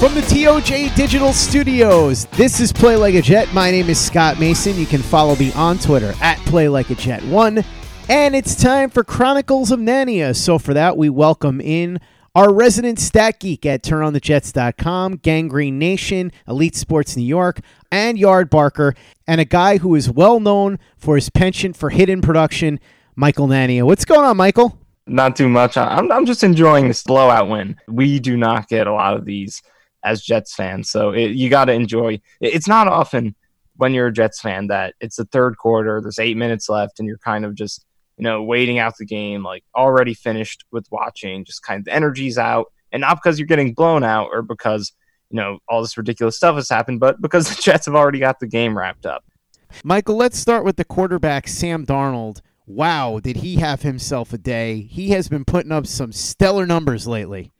From the TOJ Digital Studios, this is Play Like a Jet. My name is Scott Mason. You can follow me on Twitter at Play Like a Jet One, and it's time for Chronicles of Nania. So for that, we welcome in our resident stat geek at TurnOnTheJets.com, Gang Green Nation, Elite Sports New York, and Yardbarker, and a guy who is well known for his penchant for hidden production, Michael Nania. What's going on, Michael? Not too much. I'm I'm just enjoying this blowout win. We do not get a lot of these as Jets fans, so it, you got to enjoy. it- It's not often when you're a Jets fan that it's the third quarter. There's eight minutes left, and you're kind of just you know waiting out the game, like already finished with watching. Just kind of the energy's out, and not because you're getting blown out or because you know all this ridiculous stuff has happened, but because the Jets have already got the game wrapped up. Michael, let's start with the quarterback, Sam Darnold. Wow, did he have himself a day? He has been putting up some stellar numbers lately.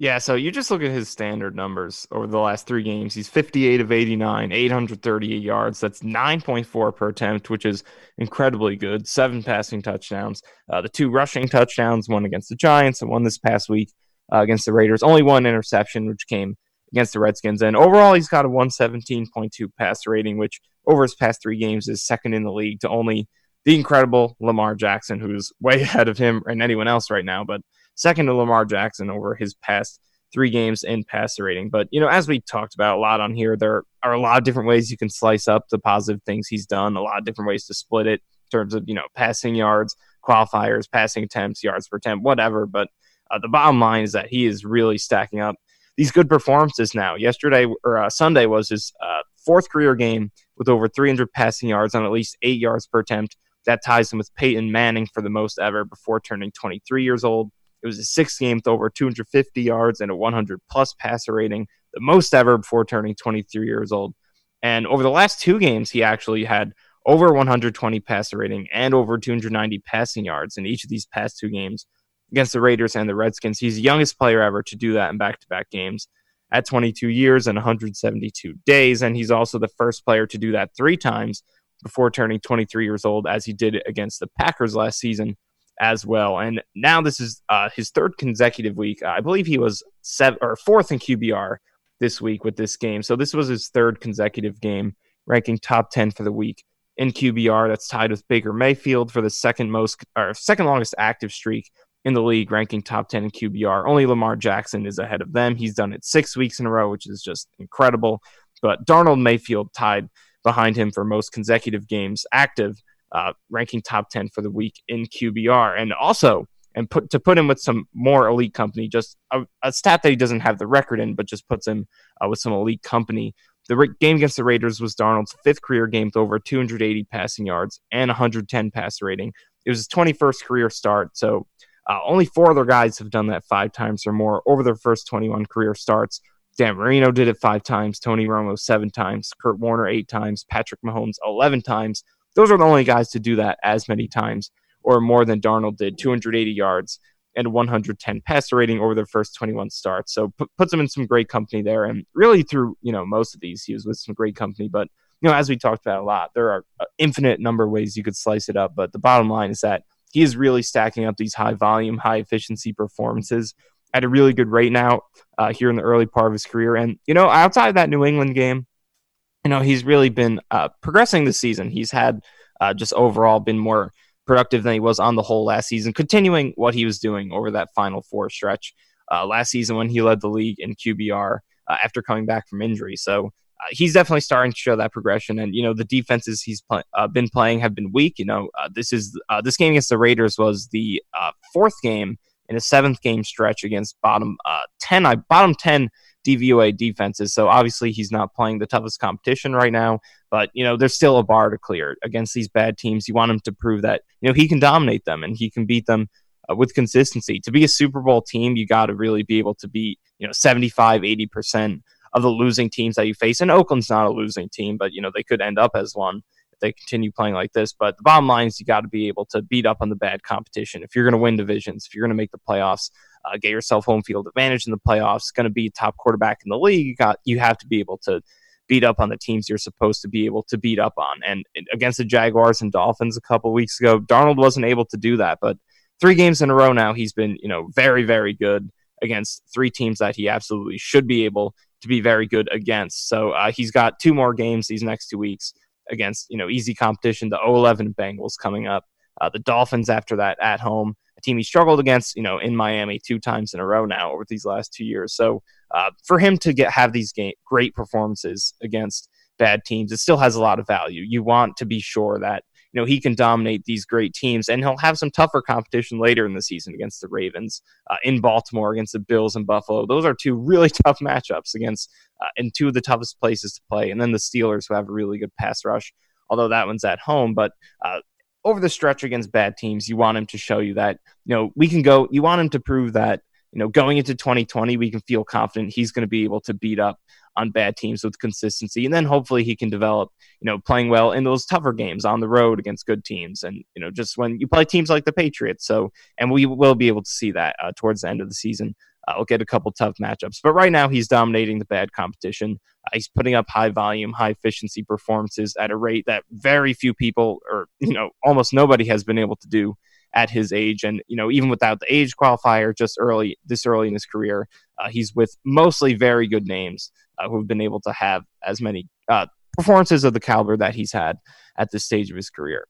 Yeah, so you just look at his standard numbers over the last three games. He's 58 of 89, 838 yards. That's 9.4 per attempt, which is incredibly good. Seven passing touchdowns. Uh, the two rushing touchdowns, one against the Giants and one this past week uh, against the Raiders. Only one interception, which came against the Redskins. And overall, he's got a 117.2 pass rating, which over his past three games is second in the league to only the incredible Lamar Jackson, who's way ahead of him and anyone else right now. But second to Lamar Jackson over his past three games in passer rating. But, you know, as we talked about a lot on here, there are a lot of different ways you can slice up the positive things he's done, a lot of different ways to split it in terms of, you know, passing yards, qualifiers, passing attempts, yards per attempt, whatever. But uh, the bottom line is that he is really stacking up these good performances now. Yesterday or uh, Sunday was his uh, fourth career game with over 300 passing yards on at least eight yards per attempt. That ties him with Peyton Manning for the most ever before turning 23 years old. It was his sixth game with over 250 yards and a 100 plus passer rating, the most ever before turning 23 years old. And over the last two games, he actually had over 120 passer rating and over 290 passing yards in each of these past two games against the Raiders and the Redskins. He's the youngest player ever to do that in back to back games at 22 years and 172 days. And he's also the first player to do that three times before turning 23 years old, as he did against the Packers last season as well. And now this is uh, his third consecutive week. I believe he was seven or fourth in QBR this week with this game. So this was his third consecutive game, ranking top 10 for the week in QBR. That's tied with Baker Mayfield for the second most or second longest active streak in the league, ranking top 10 in QBR. Only Lamar Jackson is ahead of them. He's done it six weeks in a row, which is just incredible. But Darnold Mayfield tied behind him for most consecutive games active, uh, ranking top 10 for the week in QBR. And also, and put to put him with some more elite company, just a, a stat that he doesn't have the record in, but just puts him uh, with some elite company. The game against the Raiders was Darnold's fifth career game with over 280 passing yards and 110 passer rating. It was his 21st career start, so uh, only four other guys have done that five times or more over their first 21 career starts. Dan Marino did it five times, Tony Romo seven times, Kurt Warner eight times, Patrick Mahomes 11 times. Those are the only guys to do that as many times or more than Darnold did 280 yards and 110 passer rating over their first 21 starts. So p- puts him in some great company there. And really, through you know most of these, he was with some great company. But you know, as we talked about a lot, there are infinite number of ways you could slice it up. But the bottom line is that he is really stacking up these high volume, high efficiency performances at a really good rate now uh, here in the early part of his career. And, you know, outside that New England game, you know, he's really been uh, progressing this season. He's had uh, just overall been more productive than he was on the whole last season, continuing what he was doing over that final four stretch uh, last season when he led the league in QBR uh, after coming back from injury. So uh, he's definitely starting to show that progression. And you know, the defenses he's play, uh, been playing have been weak. You know, this is this game against the Raiders was the fourth game in a seventh game stretch against bottom ten, I bottom ten DVOA defenses. So obviously he's not playing the toughest competition right now. But you know, there's still a bar to clear against these bad teams. You want him to prove that you know he can dominate them and he can beat them. Uh, with consistency to be a Super Bowl team, you got to really be able to beat, you know, 75, 80% of the losing teams that you face. And Oakland's not a losing team, but you know they could end up as one they continue playing like this. But the bottom line is you got to be able to beat up on the bad competition. If you're going to win divisions, if you're going to make the playoffs, uh, get yourself home field advantage in the playoffs, going to be top quarterback in the league, you got you have to be able to beat up on the teams you're supposed to be able to beat up on. And against the Jaguars and Dolphins a couple weeks ago, Darnold wasn't able to do that, but three games in a row now he's been, you know, very very good against three teams that he absolutely should be able to be very good against. So uh, he's got two more games these next two weeks against you know easy competition. The 011 Bengals coming up, uh, the Dolphins after that at home, a team he struggled against you know in Miami two times in a row now over these last two years. So uh, for him to get have these game, great performances against bad teams, it still has a lot of value. You want to be sure that you know he can dominate these great teams, and he'll have some tougher competition later in the season against the Ravens, uh, in Baltimore against the Bills and Buffalo. Those are two really tough matchups against uh, in two of the toughest places to play, and then the Steelers who have a really good pass rush, although that one's at home, but. Uh, over the stretch against bad teams, you want him to show you that you know we can go. You want him to prove that you know going into 2020 we can feel confident he's going to be able to beat up on bad teams with consistency. And then hopefully he can develop, you know, playing well in those tougher games on the road against good teams. And, you know, just when you play teams like the Patriots. So, and we will be able to see that uh, towards the end of the season. Uh, we'll get a couple tough matchups. But right now, he's dominating the bad competition. Uh, he's putting up high volume, high efficiency performances at a rate that very few people, or, you know, almost nobody has been able to do at his age. And, you know, even without the age qualifier, just early, this early in his career, uh, he's with mostly very good names uh, who have been able to have as many uh, performances of the caliber that he's had at this stage of his career.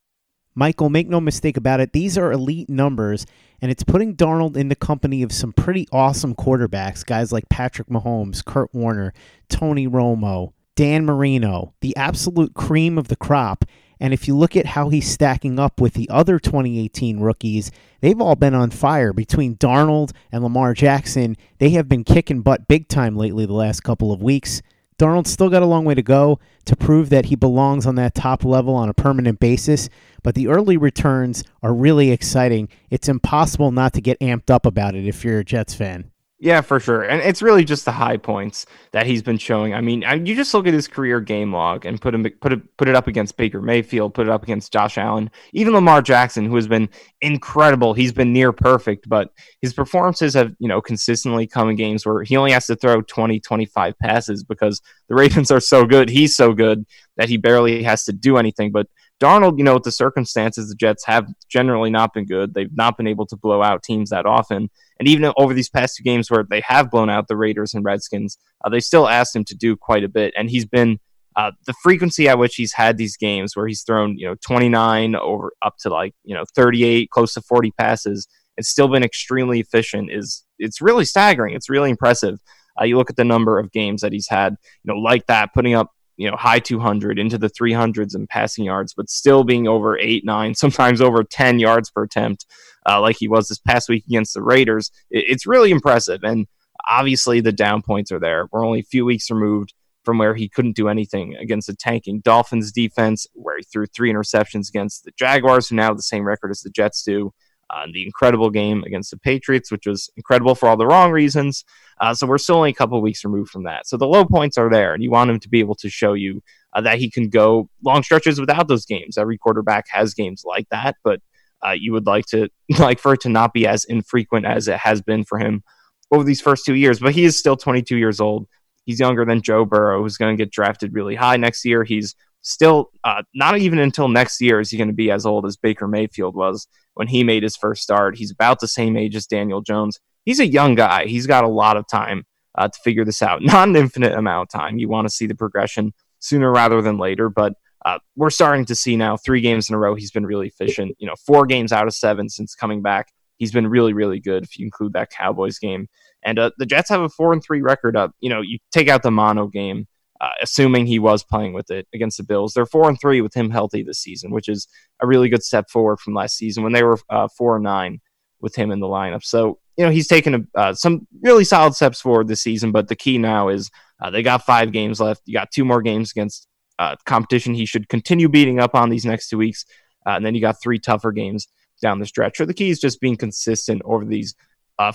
Michael, make no mistake about it. These are elite numbers, and it's putting Darnold in the company of some pretty awesome quarterbacks, guys like Patrick Mahomes, Kurt Warner, Tony Romo, Dan Marino, the absolute cream of the crop. And if you look at how he's stacking up with the other 2018 rookies, they've all been on fire. Between Darnold and Lamar Jackson, they have been kicking butt big time lately the last couple of weeks. Darnold's still got a long way to go to prove that he belongs on that top level on a permanent basis, but the early returns are really exciting. It's impossible not to get amped up about it if you're a Jets fan. Yeah, for sure. And it's really just the high points that he's been showing. I mean, you just look at his career game log and put him put it put it up against Baker Mayfield, put it up against Josh Allen, even Lamar Jackson, who has been incredible. He's been near perfect, but his performances have, you know, consistently come in games where he only has to throw 20, 25 passes because the Ravens are so good. He's so good that he barely has to do anything. But Darnold, you know, with the circumstances, the Jets have generally not been good. They've not been able to blow out teams that often. And even over these past two games where they have blown out the Raiders and Redskins, uh, they still asked him to do quite a bit. And he's been uh, the frequency at which he's had these games where he's thrown, you know, 29 over up to like, you know, 38, close to 40 passes, and still been extremely efficient is it's really staggering. It's really impressive. Uh, you look at the number of games that he's had, you know, like that, putting up you know high 200 into the 300s in passing yards, but still being over eight, nine, sometimes over 10 yards per attempt, uh, like he was this past week against the Raiders. It, it's really impressive, and obviously the down points are there. We're only a few weeks removed from where he couldn't do anything against the tanking Dolphins defense, where he threw three interceptions against the Jaguars, who now have the same record as the Jets do uh, the incredible game against the Patriots, which was incredible for all the wrong reasons. Uh, so we're still only a couple weeks removed from that. So the low points are there, and you want him to be able to show you uh, that he can go long stretches without those games. Every quarterback has games like that, but uh, you would like to like for it to not be as infrequent as it has been for him over these first two years. But he is still 22 years old. He's younger than Joe Burrow, who's going to get drafted really high next year. He's still uh, not even until next year is he going to be as old as Baker Mayfield was when he made his first start. He's about the same age as Daniel Jones. He's a young guy. He's got a lot of time uh, to figure this out. Not an infinite amount of time. You want to see the progression sooner rather than later, but uh, we're starting to see now three games in a row. He's been really efficient. You know, four games out of seven since coming back. He's been really, really good. If you include that Cowboys game, and uh, the Jets have a four and three record. Up, you know, you take out the mono game uh, assuming he was playing with it against the Bills. They're four and three with him healthy this season, which is a really good step forward from last season when they were uh, four and nine with him in the lineup. So you know he's taken a, uh, some really solid steps forward this season. But the key now is uh, they got five games left. You got two more games against uh, competition he should continue beating up on these next two weeks, and then you got three tougher games down the stretch. So the key is just being consistent over these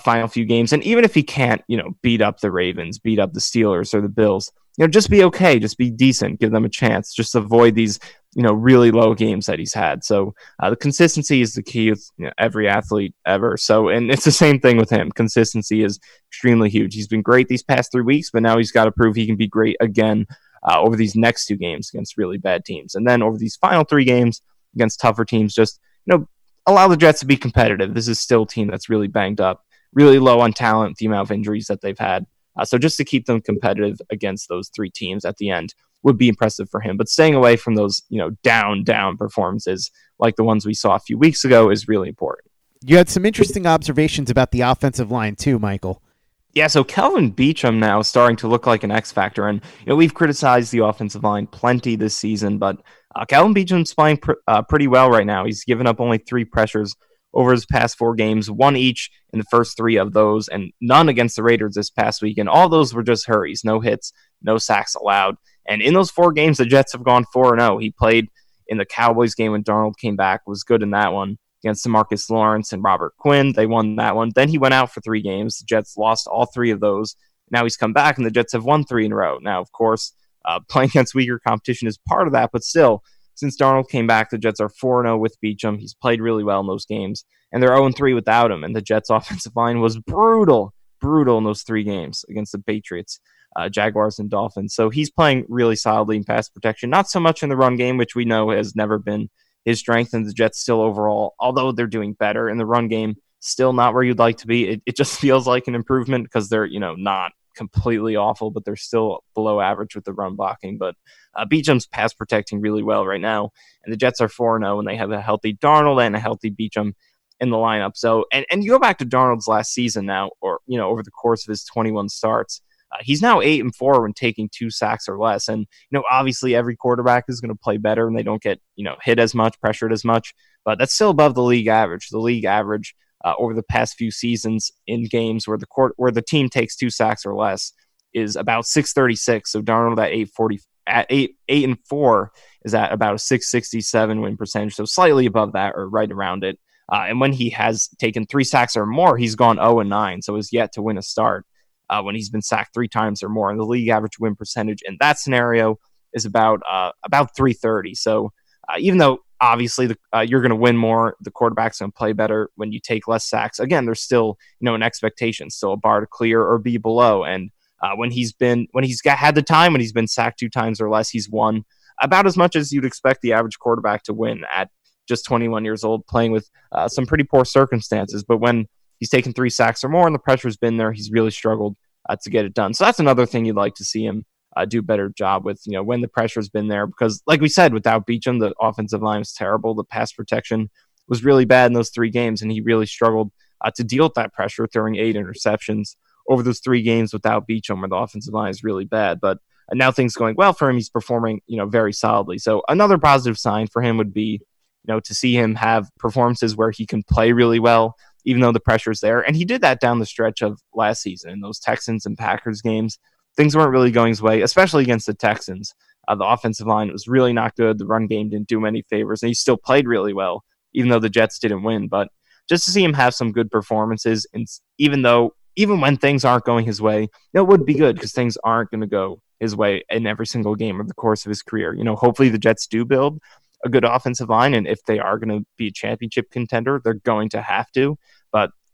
final few games. And even if he can't, you know, beat up the Ravens, beat up the Steelers or the Bills, you know, just be okay, just be decent, give them a chance, just avoid these, you know, really low games that he's had. So uh, the consistency is the key with you know, every athlete ever. So, and it's the same thing with him. Consistency is extremely huge. He's been great these past three weeks, but now he's got to prove he can be great again uh, over these next two games against really bad teams, and then over these final three games against tougher teams. Just you know, allow the Jets to be competitive. This is still a team that's really banged up really low on talent, the amount of injuries that they've had. Uh, so just to keep them competitive against those three teams at the end would be impressive for him. But staying away from those, you know, down down performances like the ones we saw a few weeks ago is really important. You had some interesting observations about the offensive line too, Michael. Yeah, so Kelvin Beachum now is starting to look like an X factor, and you know we've criticized the offensive line plenty this season, but uh, Kelvin Beachum's playing pr- uh, pretty well right now. He's given up only three pressures over his past four games, one each in the first three of those, and none against the Raiders this past week. And all those were just hurries, no hits, no sacks allowed. And in those four games, the Jets have gone 4 0. He played in the Cowboys game when Darnold came back, was good in that one against Marcus Lawrence and Robert Quinn. They won that one. Then he went out for three games. The Jets lost all three of those. Now he's come back, and the Jets have won three in a row. Now, of course, uh, playing against weaker competition is part of that, but still, since Darnold came back, the Jets are 4 0 with Beachum. He's played really well in those games, and they're 0 3 without him. And the Jets' offensive line was brutal, brutal in those three games against the Patriots, uh, Jaguars, and Dolphins. So he's playing really solidly in pass protection, not so much in the run game, which we know has never been his strength. And the Jets still overall, although they're doing better in the run game, still not where you'd like to be. It, it just feels like an improvement because they're, you know, not completely awful, but they're still below average with the run blocking. But uh, Beachum's pass protecting really well right now, and the Jets are 4 0 when they have a healthy Darnold and a healthy Beachum in the lineup. So, and, and you go back to Darnold's last season now, or, you know, over the course of his 21 starts. Uh, he's now eight and four when taking two sacks or less, and you know obviously every quarterback is going to play better and they don't get you know hit as much, pressured as much, but that's still above the league average. The league average uh, over the past few seasons in games where the court where the team takes two sacks or less is about 636. So Darnold at 840 at eight eight and four is at about a 667 win percentage, so slightly above that or right around it. Uh, and when he has taken three sacks or more, he's gone 0 and 9, so has yet to win a start. Uh, when he's been sacked three times or more, and the league average win percentage in that scenario is about uh, about 330. So uh, even though obviously the, uh, you're going to win more. The quarterback's going to play better when you take less sacks. Again, there's still you know an expectation, still a bar to clear or be below. And uh, when he's been when he's got had the time when he's been sacked two times or less, he's won about as much as you'd expect the average quarterback to win at just 21 years old, playing with uh, some pretty poor circumstances. But when he's taken three sacks or more and the pressure's been there, he's really struggled uh, to get it done. So that's another thing you'd like to see him uh, do a better job with, you know, when the pressure's been there. Because, like we said, without Beachum, the offensive line was terrible. The pass protection was really bad in those three games, and he really struggled uh, to deal with that pressure, throwing eight interceptions over those three games without Beachum, where the offensive line is really bad. But uh, now things going well for him. He's performing, you know, very solidly. So another positive sign for him would be, you know, to see him have performances where he can play really well, even though the pressure's there. And he did that down the stretch of last season in those Texans and Packers games things weren't really going his way, especially against the Texans. Uh, the offensive line was really not good. The run game didn't do him any favors, and he still played really well, even though the Jets didn't win. But just to see him have some good performances, and even though even when things aren't going his way, it would be good because things aren't going to go his way in every single game of the course of his career. You know, hopefully the Jets do build a good offensive line, and if they are going to be a championship contender, they're going to have to.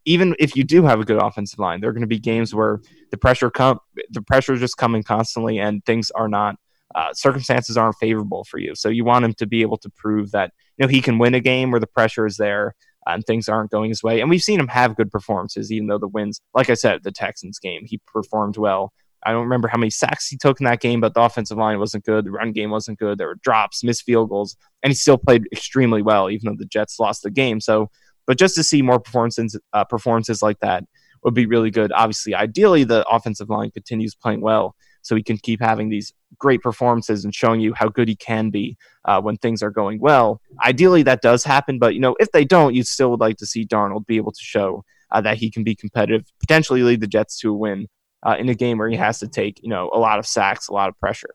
Even if you do have a good offensive line, there are going to be games where the pressure come, the pressure is just coming constantly, and things are not, uh, circumstances aren't favorable for you. So you want him to be able to prove that you know he can win a game where the pressure is there and things aren't going his way. And we've seen him have good performances, even though the wins, like I said, the Texans game, he performed well. I don't remember how many sacks he took in that game, but the offensive line wasn't good. The run game wasn't good. There were drops, missed field goals, and he still played extremely well, even though the Jets lost the game. So but just to see more performances uh, performances like that would be really good. Obviously, ideally, the offensive line continues playing well, so he can keep having these great performances and showing you how good he can be uh, when things are going well. Ideally, that does happen, but you know, if they don't, you still would like to see Darnold be able to show uh, that he can be competitive, potentially lead the Jets to a win uh, in a game where he has to take you know a lot of sacks, a lot of pressure.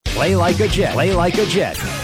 Play like a Jet. Play like a Jet.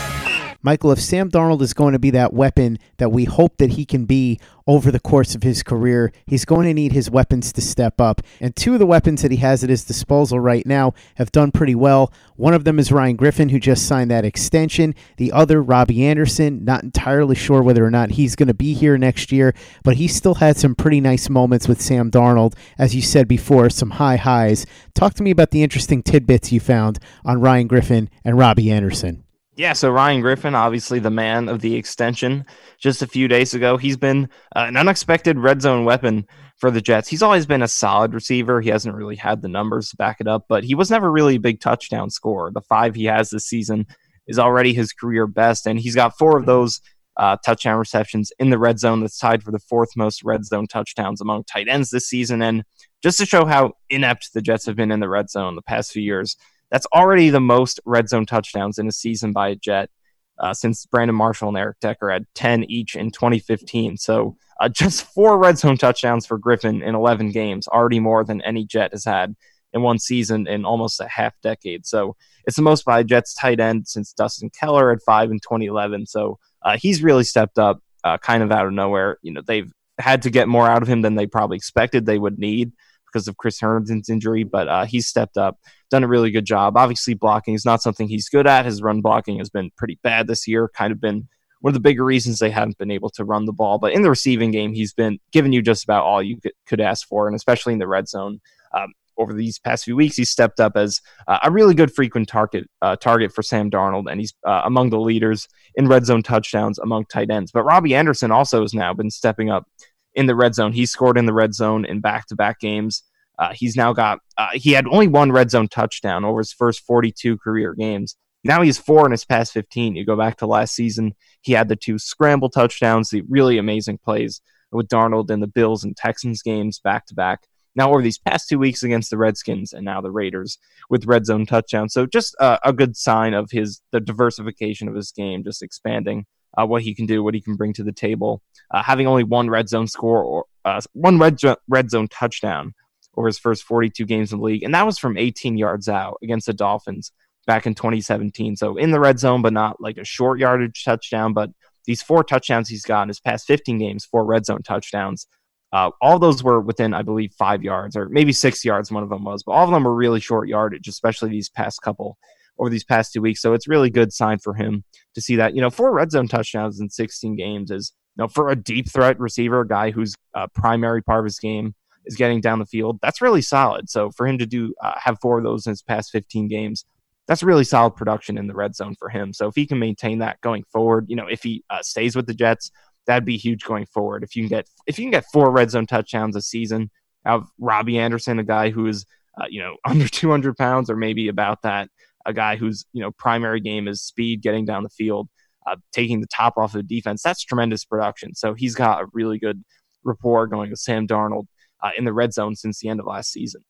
Michael, if Sam Darnold is going to be that weapon that we hope that he can be over the course of his career, he's going to need his weapons to step up. And two of the weapons that he has at his disposal right now have done pretty well. One of them is Ryan Griffin, who just signed that extension. The other, Robby Anderson, not entirely sure whether or not he's going to be here next year, but he still had some pretty nice moments with Sam Darnold. As you said before, some high highs. Talk to me about the interesting tidbits you found on Ryan Griffin and Robby Anderson. Yeah, so Ryan Griffin, obviously the man of the extension, just a few days ago, he's been uh, an unexpected red zone weapon for the Jets. He's always been a solid receiver. He hasn't really had the numbers to back it up, but he was never really a big touchdown scorer. The five he has this season is already his career best, and he's got four of those uh, touchdown receptions in the red zone. That's tied for the fourth most red zone touchdowns among tight ends this season. And just to show how inept the Jets have been in the red zone the past few years, that's already the most red zone touchdowns in a season by a Jet uh, since Brandon Marshall and Eric Decker had 10 each in 2015. So uh, just four red zone touchdowns for Griffin in 11 games, already more than any Jet has had in one season in almost a half decade. So it's the most by Jets tight end since Dustin Keller at five in 2011. So uh, he's really stepped up uh, kind of out of nowhere. You know, they've had to get more out of him than they probably expected they would need because of Chris Herndon's injury, but uh, he's stepped up, done a really good job. Obviously, blocking is not something he's good at. His run blocking has been pretty bad this year, kind of been one of the bigger reasons they haven't been able to run the ball. But in the receiving game, he's been giving you just about all you could, ask for, and especially in the red zone. Um, over these past few weeks, he's stepped up as uh, a really good frequent target uh, target for Sam Darnold, and he's uh, among the leaders in red zone touchdowns among tight ends. But Robby Anderson also has now been stepping up in the red zone. He scored in the red zone in back to back games. Uh, he's now got, uh, he had only one red zone touchdown over his first 42 career games. Now he's four in his past 15. You go back to last season, he had the two scramble touchdowns, the really amazing plays with Darnold in the Bills and Texans games back to back. Now, over these past two weeks against the Redskins and now the Raiders with red zone touchdowns. So, just uh, a good sign of his the diversification of his game, just expanding uh, what he can do, what he can bring to the table. Uh, having only one red zone score or uh, one red, red zone touchdown over his first 42 games in the league. And that was from 18 yards out against the Dolphins back in 2017. So in the red zone, but not like a short yardage touchdown. But these four touchdowns he's gotten his past 15 games, four red zone touchdowns. Uh, all those were within, I believe, five yards or maybe six yards. One of them was, but all of them were really short yardage, especially these past couple over these past two weeks. So it's really good sign for him to see that. You know, four red zone touchdowns in 16 games is you know, for a deep threat receiver, a guy whose uh, primary part of his game is getting down the field, that's really solid. So for him to do uh, have four of those in his past 15 games, that's really solid production in the red zone for him. So if he can maintain that going forward, you know, if he uh, stays with the Jets, that'd be huge going forward. If you can get if you can get four red zone touchdowns a season out of Robby Anderson, a guy who is uh, you know under 200 pounds or maybe about that, a guy whose you know primary game is speed, getting down the field, uh, taking the top off of the defense. That's tremendous production. So he's got a really good rapport going with Sam Darnold uh, in the red zone since the end of last season.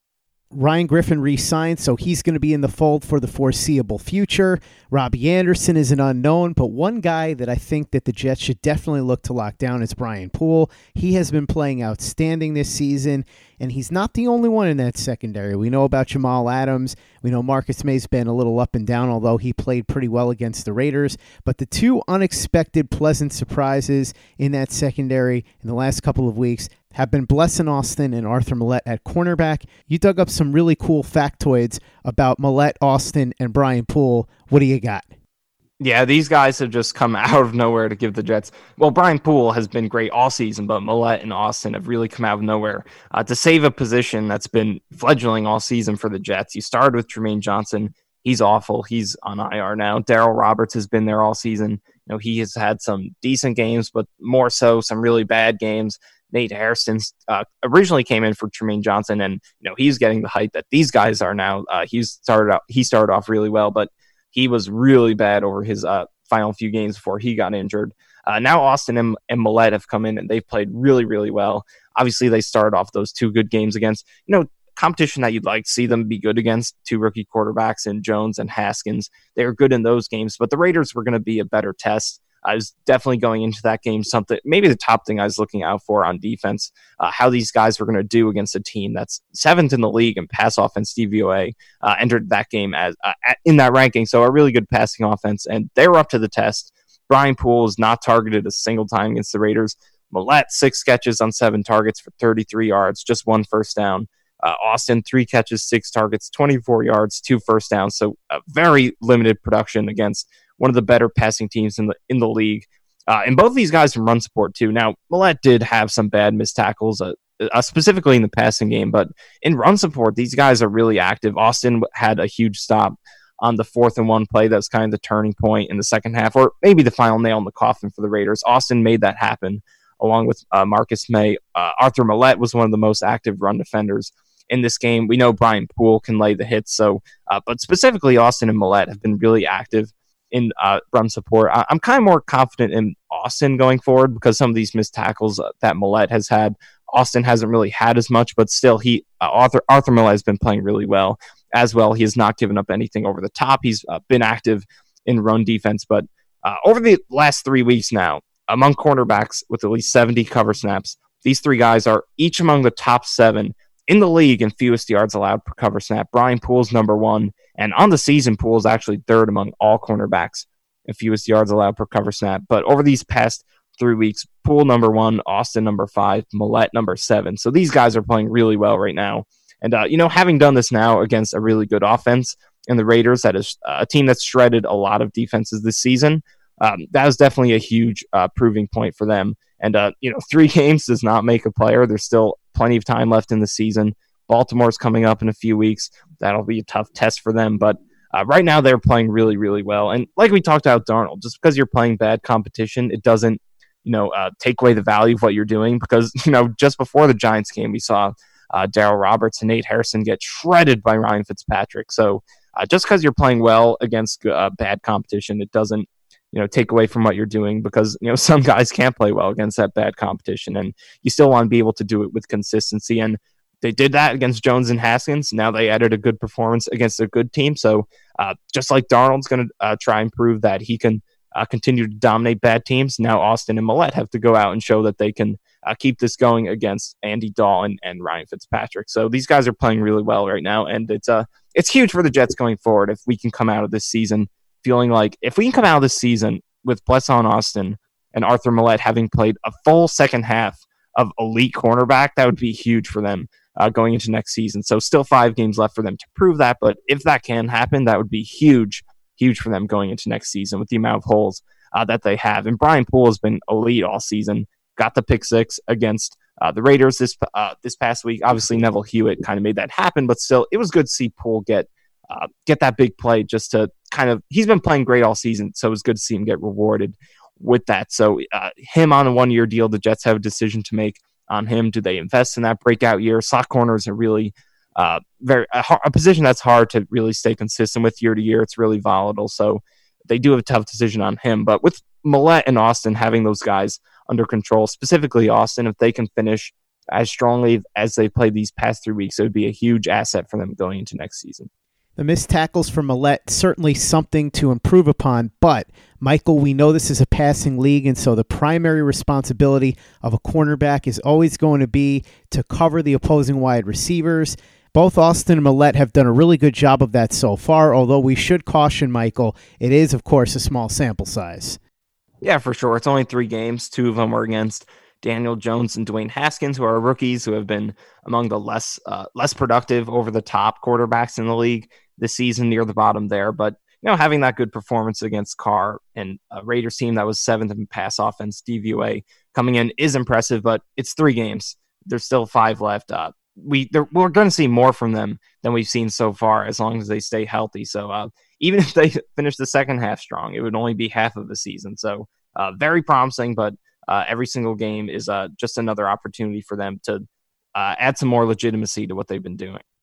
Ryan Griffin re signed, so he's going to be in the fold for the foreseeable future. Robby Anderson is an unknown, but one guy that I think that the Jets should definitely look to lock down is Brian Poole. He has been playing outstanding this season, and he's not the only one in that secondary. We know about Jamal Adams. We know Marcus Maye's been a little up and down, although he played pretty well against the Raiders. But the two unexpected, pleasant surprises in that secondary in the last couple of weeks have been Blessuan Austin and Arthur Maulet at cornerback. You dug up some really cool factoids about Maulet, Austin, and Brian Poole. What do you got? Yeah, these guys have just come out of nowhere to give the Jets. Well, Brian Poole has been great all season, but Maulet and Austin have really come out of nowhere uh, to save a position that's been fledgling all season for the Jets. You started with Trumaine Johnson. He's awful. He's on IR now. Darryl Roberts has been there all season. You know, he has had some decent games, but more so some really bad games. Nate Hairston uh, originally came in for Trumaine Johnson, and you know he's getting the hype that these guys are now. Uh, he's started out he started off really well, but he was really bad over his uh, final few games before he got injured. Uh, now Austin and, and Maulet have come in and they've played really really well. Obviously, they started off those two good games against you know competition that you'd like to see them be good against two rookie quarterbacks in Jones and Haskins. They were good in those games, but the Raiders were going to be a better test. I was definitely going into that game something, maybe the top thing I was looking out for on defense, uh, how these guys were going to do against a team that's seventh in the league in pass offense DVOA, uh, entered that game as uh, in that ranking. So a really good passing offense, and they were up to the test. Brian Poole is not targeted a single time against the Raiders. Maulet, six catches on seven targets for 33 yards, just one first down. Uh, Austin, three catches, six targets, 24 yards, two first downs. So a very limited production against one of the better passing teams in the in the league. Uh, and both of these guys from run support too. Now, Maulet did have some bad missed tackles, uh, uh, specifically in the passing game, but in run support, these guys are really active. Austin had a huge stop on the fourth and one play. That was kind of the turning point in the second half, or maybe the final nail in the coffin for the Raiders. Austin made that happen along with uh, Marcus Maye. Uh, Arthur Maulet was one of the most active run defenders in this game. We know Brian Poole can lay the hits, so uh, but specifically Austin and Maulet have been really active in uh, run support. I- am kind of more confident in Austin going forward because some of these missed tackles uh, that Maulet has had, Austin hasn't really had as much, but still, he uh, Arthur Arthur Maulet has been playing really well as well. He has not given up anything over the top. He's uh, been active in run defense, but uh, over the last three weeks now, among cornerbacks with at least 70 cover snaps, these three guys are each among the top seven in the league in fewest yards allowed per cover snap. Brian Poole's number one, and on the season, Poole is actually third among all cornerbacks in fewest yards allowed per cover snap. But over these past three weeks, Poole number one, Austin number five, Maulet number seven. So these guys are playing really well right now. And uh, you know, having done this now against a really good offense and the Raiders, that is uh, a team that's shredded a lot of defenses this season. Um, that was definitely a huge uh, proving point for them. And uh, you know, three games does not make a player. There's still plenty of time left in the season. Baltimore's coming up in a few weeks. That'll be a tough test for them, but uh, right now they're playing really, really well. And like we talked about Darnold, just because you're playing bad competition, it doesn't, you know, uh, take away the value of what you're doing. Because you know, just before the Giants game, we saw uh, Darryl Roberts and Nate Hairston get shredded by Ryan Fitzpatrick. So uh, just because you're playing well against uh, bad competition, it doesn't you know take away from what you're doing because you know some guys can't play well against that bad competition and you still want to be able to do it with consistency and they did that against Jones and Haskins. Now they added a good performance against a good team. So uh, just like Darnold's going to uh, try and prove that he can uh, continue to dominate bad teams, now Austin and Maulet have to go out and show that they can uh, keep this going against Andy Dalton and Ryan Fitzpatrick. So these guys are playing really well right now, and it's uh it's huge for the Jets going forward if we can come out of this season feeling like if we can come out of this season with Blessuan Austin and Arthur Maulet having played a full second half of elite cornerback, that would be huge for them uh, going into next season. So still five games left for them to prove that, but if that can happen, that would be huge, huge for them going into next season with the amount of holes uh, that they have. And Brian Poole has been elite all season. Got the pick six against uh, the Raiders this uh, this past week. Obviously, Neville Hewitt kind of made that happen, but still, it was good to see Poole get uh, get that big play just to kind of. He's been playing great all season, so it was good to see him get rewarded with that. So uh, him on a one year deal, the Jets have a decision to make on him. Do they invest in that breakout year? Slot corners are really uh, very a, a, position that's hard to really stay consistent with year to year. It's really volatile, so they do have a tough decision on him. But with Maulet and Austin having those guys under control, specifically Austin, if they can finish as strongly as they played these past three weeks, it would be a huge asset for them going into next season. The missed tackles for Maulet certainly something to improve upon, but Michael, we know this is a passing league, and so the primary responsibility of a cornerback is always going to be to cover the opposing wide receivers. Both Austin and Maulet have done a really good job of that so far, although we should caution Michael, it is, of course, a small sample size. Yeah, for sure. It's only three games. Two of them were against Daniel Jones and Dwayne Haskins, who are rookies who have been among the less uh, less productive over the top quarterbacks in the league this season, near the bottom there. But you know, having that good performance against Carr and a Raiders team that was seventh in pass offense DVOA coming in is impressive. But it's three games. There's still five left. Uh, we we're going to see more from them than we've seen so far as long as they stay healthy. So uh, even if they finish the second half strong, it would only be half of the season. So uh, very promising, but uh, every single game is uh, just another opportunity for them to uh, add some more legitimacy to what they've been doing.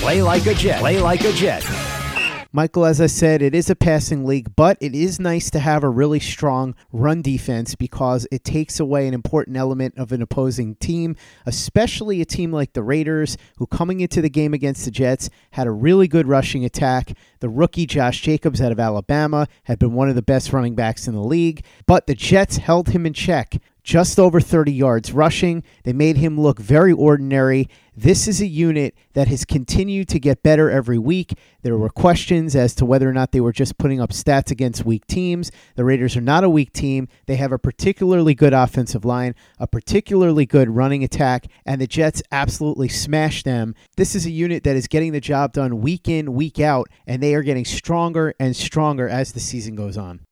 Play like a Jet. Play like a Jet. Michael, as I said, it is a passing league, but it is nice to have a really strong run defense because it takes away an important element of an opposing team, especially a team like the Raiders, who coming into the game against the Jets had a really good rushing attack. The rookie Josh Jacobs out of Alabama had been one of the best running backs in the league, but the Jets held him in check just over 30 yards rushing. They made him look very ordinary. This is a unit that has continued to get better every week. There were questions as to whether or not they were just putting up stats against weak teams. The Raiders are not a weak team. They have a particularly good offensive line, a particularly good running attack, and the Jets absolutely smashed them. This is a unit that is getting the job done week in, week out, and they are getting stronger and stronger as the season goes on.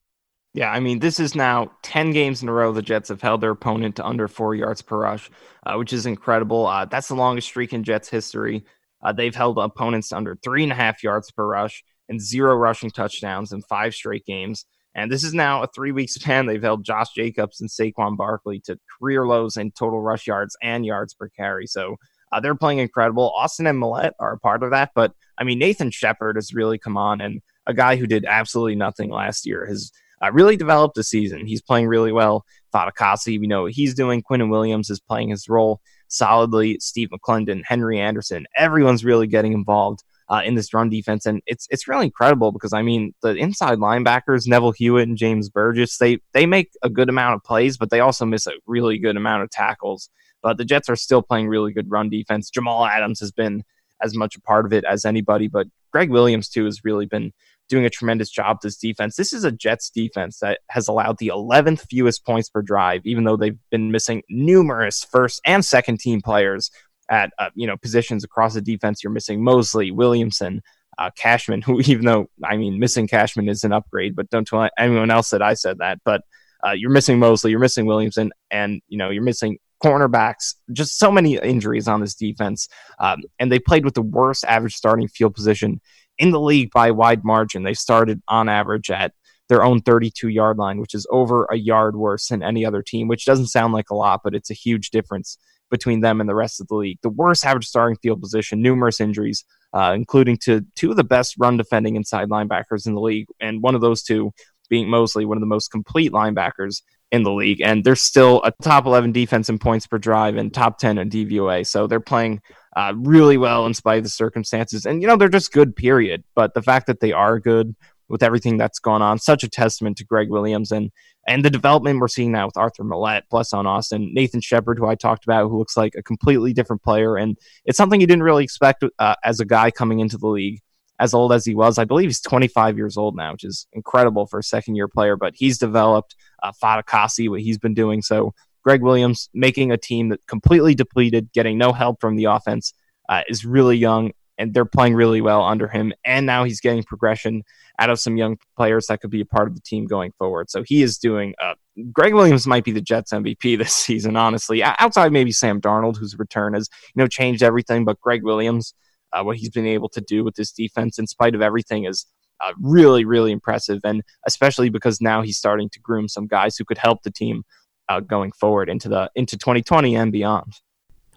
Yeah, I mean, this is now 10 games in a row the Jets have held their opponent to under four yards per rush, uh, which is incredible. Uh, that's the longest streak in Jets history. Uh, they've held opponents to under three and a half yards per rush and zero rushing touchdowns in five straight games. And this is now a three week span. They've held Josh Jacobs and Saquon Barkley to career lows in total rush yards and yards per carry. So uh, they're playing incredible. Austin and Maulet are a part of that. But I mean, Nathan Shepherd has really come on, and a guy who did absolutely nothing last year has uh, really developed a season. He's playing really well. Fatukasi, we know what he's doing. Quinnen Williams is playing his role solidly. Steve McLendon, Henry Anderson, everyone's really getting involved uh, in this run defense, and it's it's really incredible because I mean the inside linebackers, Neville Hewitt and James Burgess, they they make a good amount of plays, but they also miss a really good amount of tackles. But the Jets are still playing really good run defense. Jamal Adams has been as much a part of it as anybody, but Gregg Williams too has really been doing a tremendous job this defense. This is a Jets defense that has allowed the 11th fewest points per drive, even though they've been missing numerous first and second team players at uh, you know positions across the defense. You're missing Mosley, Williamson, uh, Cashman, who even though I mean missing Cashman is an upgrade, but don't tell anyone else that I said that. But uh, you're missing Mosley, you're missing Williamson, and you know you're missing cornerbacks. Just so many injuries on this defense, um, and they played with the worst average starting field position in the league by wide margin. They started on average at their own 32 yard line, which is over a yard worse than any other team, which doesn't sound like a lot, but it's a huge difference between them and the rest of the league. The worst average starting field position, numerous injuries, uh, including to two of the best run defending inside linebackers in the league, and one of those two being Mosley, one of the most complete linebackers in the league. And they're still a top 11 defense in points per drive and top 10 in DVOA. So they're playing uh, really well in spite of the circumstances. And, you know, they're just good, period. But the fact that they are good with everything that's gone on. Such a testament to Gregg Williams and and the development we're seeing now with Arthur Maulet, Blessuan Austin, Nathan Shepherd, who I talked about, who looks like a completely different player, and it's something you didn't really expect uh, as a guy coming into the league. As old as he was, I believe he's 25 years old now, which is incredible for a second year player. But he's developed uh, Fatukasi, what he's been doing. So Gregg Williams making a team that completely depleted, getting no help from the offense, uh, is really young and they're playing really well under him. And now he's getting progression out of some young players that could be a part of the team going forward. So he is doing. Uh, Gregg Williams might be the Jets MVP this season, honestly. Outside maybe Sam Darnold, whose return has you know changed everything, but Gregg Williams, uh, what he's been able to do with this defense in spite of everything is. Uh, really, really impressive, and especially because now he's starting to groom some guys who could help the team uh, going forward into the into 2020 and beyond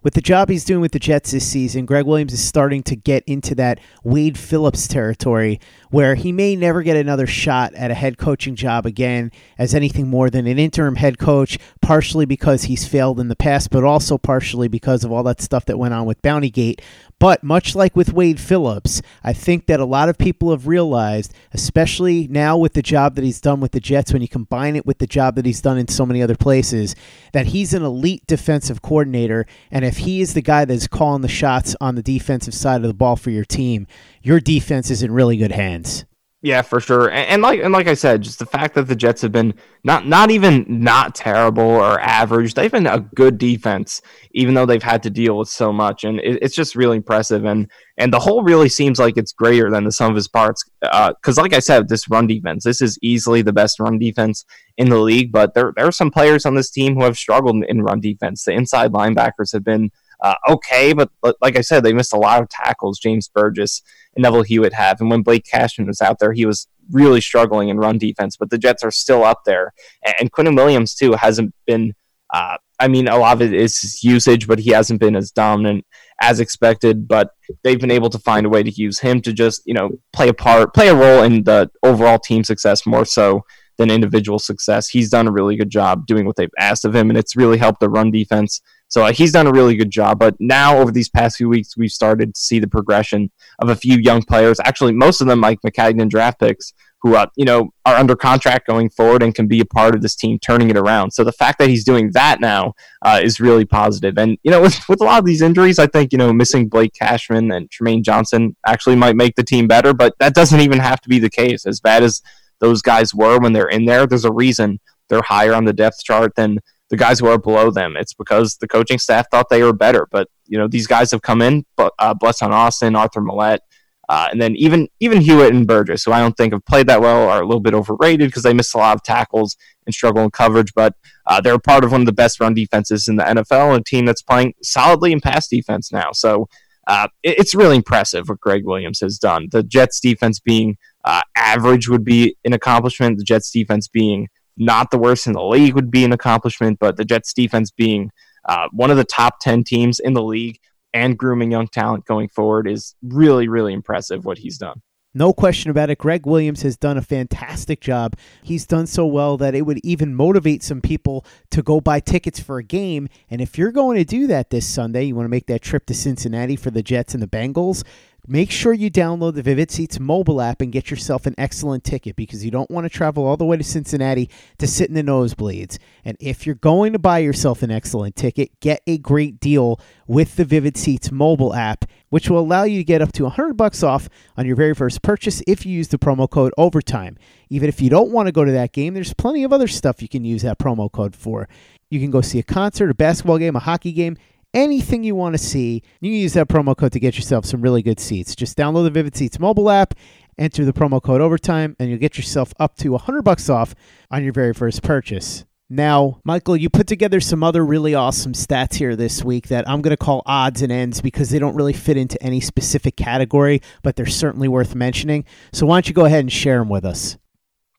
with the job he's doing with the Jets this season, Gregg Williams is starting to get into that Wade Phillips territory where he may never get another shot at a head coaching job again as anything more than an interim head coach, partially because he's failed in the past, but also partially because of all that stuff that went on with Bountygate. But much like with Wade Phillips, I think that a lot of people have realized, especially now with the job that he's done with the Jets, when you combine it with the job that he's done in so many other places, that he's an elite defensive coordinator. And if he is the guy that's calling the shots on the defensive side of the ball for your team, your defense is in really good hands. Yeah, for sure. And, and, like and like I said, just the fact that the Jets have been not not even not terrible or average, they've been a good defense, even though they've had to deal with so much, and it, it's just really impressive. And and the whole really seems like it's greater than the sum of his parts. Because uh, like I said, this run defense, this is easily the best run defense in the league. But there there are some players on this team who have struggled in run defense. The inside linebackers have been uh, okay, but like I said, they missed a lot of tackles. James Burgess and Neville Hewitt have, and when Blake Cashman was out there, he was really struggling in run defense. But the Jets are still up there, and, and Quinnen Williams too hasn't been. Uh, I mean, a lot of it is usage, but he hasn't been as dominant as expected. But they've been able to find a way to use him to just you know play a part, play a role in the overall team success more so than individual success. He's done a really good job doing what they've asked of him, and it's really helped the run defense. So uh, he's done a really good job. But now, over these past few weeks, we've started to see the progression of a few young players. Actually, most of them, Mike Maccagnan draft picks, who uh, you know are under contract going forward and can be a part of this team turning it around. So the fact that he's doing that now uh, is really positive. And you know, with, with a lot of these injuries, I think you know missing Blake Cashman and Trumaine Johnson actually might make the team better. But that doesn't even have to be the case. As bad as those guys were when they're in there, there's a reason they're higher on the depth chart than the guys who are below them. It's because the coaching staff thought they were better. But you know these guys have come in, but uh, Blessuan Austin, Arthur Maulet, uh, and then even even Hewitt and Burgess, who I don't think have played that well, are a little bit overrated because they miss a lot of tackles and struggle in coverage. But uh, they're part of one of the best run defenses in the NFL, and a team that's playing solidly in pass defense now. So uh, it, it's really impressive what Gregg Williams has done. The Jets defense being uh, average would be an accomplishment. The Jets defense being not the worst in the league would be an accomplishment, but the Jets defense being uh, one of the top 10 teams in the league and grooming young talent going forward is really, really impressive what he's done. No question about it. Gregg Williams has done a fantastic job. He's done so well that it would even motivate some people to go buy tickets for a game. And if you're going to do that this Sunday, you want to make that trip to Cincinnati for the Jets and the Bengals, Make sure you download the Vivid Seats mobile app and get yourself an excellent ticket because you don't want to travel all the way to Cincinnati to sit in the nosebleeds. And if you're going to buy yourself an excellent ticket, get a great deal with the Vivid Seats mobile app, which will allow you to get up to 100 bucks off on your very first purchase if you use the promo code OVERTIME. Even if you don't want to go to that game, there's plenty of other stuff you can use that promo code for. You can go see a concert, a basketball game, a hockey game anything you want to see, you can use that promo code to get yourself some really good seats. Just download the Vivid Seats mobile app, enter the promo code overtime, and you'll get yourself up to 100 bucks off on your very first purchase. Now, Michael, you put together some other really awesome stats here this week that I'm going to call odds and ends because they don't really fit into any specific category, but they're certainly worth mentioning. So why don't you go ahead and share them with us?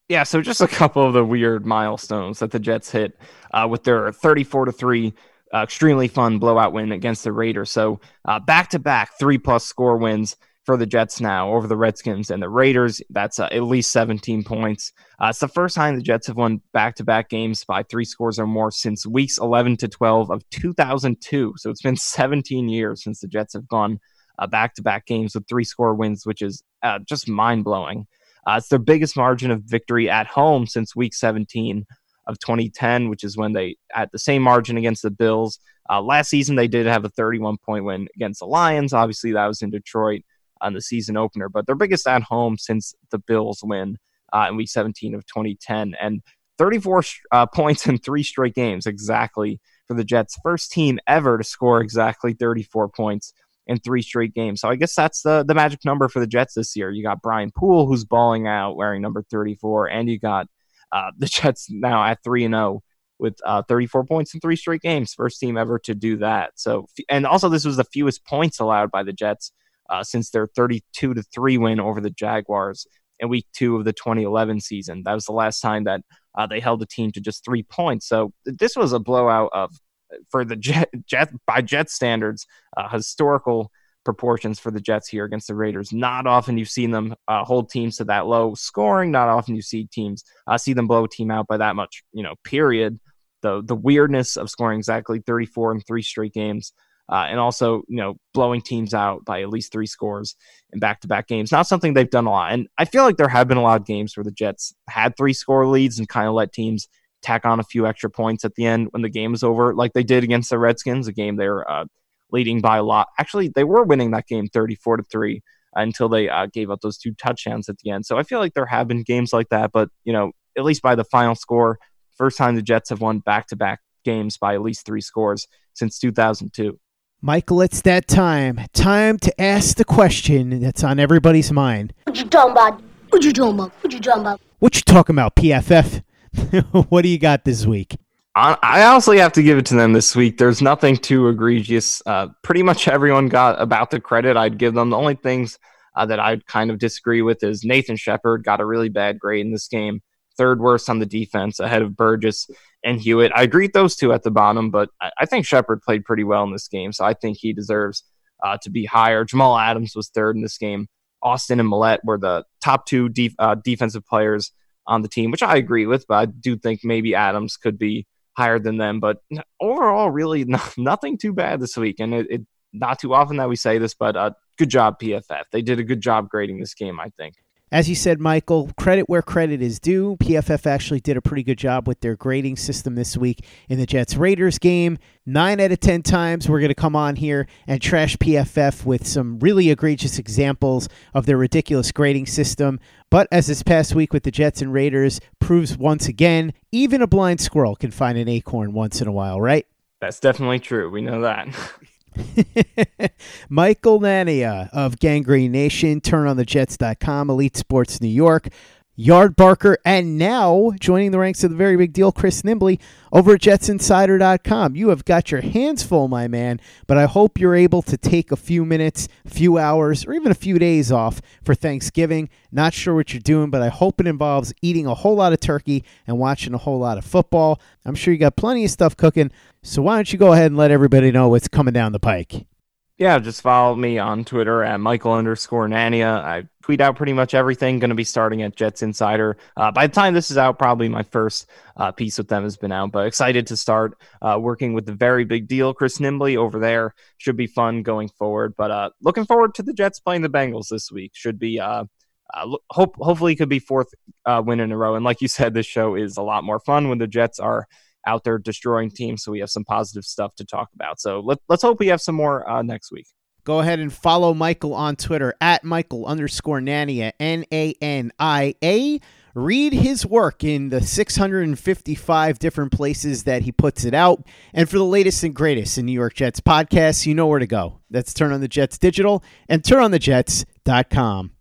Yeah, so just a couple of the weird milestones that the Jets hit uh, with their 34 to 3 uh, extremely fun blowout win against the Raiders. So back to back three plus score wins for the Jets now over the Redskins and the Raiders. That's uh, at least 17 points. Uh, it's the first time the Jets have won back to back games by three scores or more since weeks 11 to 12 of 2002. So it's been 17 years since the Jets have gone back to back games with three score wins, which is uh, just mind blowing. Uh, it's their biggest margin of victory at home since week 17 of 2010, which is when they at the same margin against the Bills. Uh, last season, they did have a 31 point win against the Lions. Obviously, that was in Detroit on the season opener, but their biggest at home since the Bills win uh, in week 17 of 2010. And 34 uh, points in three straight games, exactly for the Jets. First team ever to score exactly 34 points in three straight games. So I guess that's the, the magic number for the Jets this year. You got Brian Poole, who's balling out wearing number 34, and you got uh, the Jets now at 3 and 0 with uh, 34 points in three straight games. First team ever to do that. So, and also this was the fewest points allowed by the Jets uh, since their 32 to 3 win over the Jaguars in week two of the 2011 season. That was the last time that uh, they held the team to just three points. So this was a blowout of for the Jet, Jet by Jet standards, uh, historical proportions for the Jets here against the Raiders. Not often you've seen them uh, hold teams to that low scoring. Not often you see teams uh, see them blow a team out by that much. You know, period. The the weirdness of scoring exactly 34 in three straight games uh, and also you know blowing teams out by at least three scores in back-to-back games. Not something they've done a lot, and I feel like there have been a lot of games where the Jets had three score leads and kind of let teams tack on a few extra points at the end when the game is over, like they did against the Redskins, a game they were uh, leading by a lot. Actually, they were winning that game 34 to three until they uh, gave up those two touchdowns at the end. So I feel like there have been games like that, but you know, at least by the final score, first time the Jets have won back-to-back games by at least three scores since 2002. Michael, it's that time. Time to ask the question that's on everybody's mind. What you talking about? What you talking about? What you talking about? What you talking about, PFF? what do you got this week? I honestly have to give it to them this week. There's nothing too egregious. Uh, pretty much everyone got about the credit I'd give them. The only things uh, that I'd kind of disagree with is Nathan Shepherd got a really bad grade in this game third worst on the defense ahead of Burgess and Hewitt. I agree those two at the bottom, but I, think Shepherd played pretty well in this game, so I think he deserves uh, to be higher. Jamal Adams was third in this game. Austin and Maulet were the top two uh, defensive players on the team, which I agree with, but I do think maybe Adams could be higher than them. But overall, really nothing too bad this week, and it, it not too often that we say this, but uh, good job PFF. They did a good job grading this game, I think. As you said, Michael, credit where credit is due. PFF actually did a pretty good job with their grading system this week in the Jets Raiders game. Nine out of 10 times, we're going to come on here and trash PFF with some really egregious examples of their ridiculous grading system. But as this past week with the Jets and Raiders proves once again, even a blind squirrel can find an acorn once in a while, right? That's definitely true. We know that. Michael Nania of Gang Green Nation, turnonthejets.com, Elite Sports New York, Yardbarker, and now joining the ranks of the very big deal, Chris Nimbley over at jetsinsider.com. You have got your hands full, my man, but I hope you're able to take a few minutes, a few hours, or even a few days off for Thanksgiving. Not sure what you're doing, but I hope it involves eating a whole lot of turkey and watching a whole lot of football. I'm sure you got plenty of stuff cooking, so why don't you go ahead and let everybody know what's coming down the pike? Yeah, just follow me on Twitter at Michael underscore Nania. I tweet out pretty much everything. Going to be starting at Jets Insider. Uh, by the time this is out, probably my first uh, piece with them has been out. But excited to start uh, working with the very big deal, Chris Nimbley over there. Should be fun going forward. But uh, looking forward to the Jets playing the Bengals this week. Should be. Uh, uh, hope hopefully could be fourth win in a row. And like you said, this show is a lot more fun when the Jets are out there destroying teams. So we have some positive stuff to talk about. So let, let's hope we have some more uh, next week. Go ahead and follow Michael on Twitter at Michael underscore Nania, N A N I A. Read his work in the 655 different places that he puts it out. And for the latest and greatest in New York Jets podcasts, you know where to go. That's Turn on the Jets Digital and turnonthejets.com.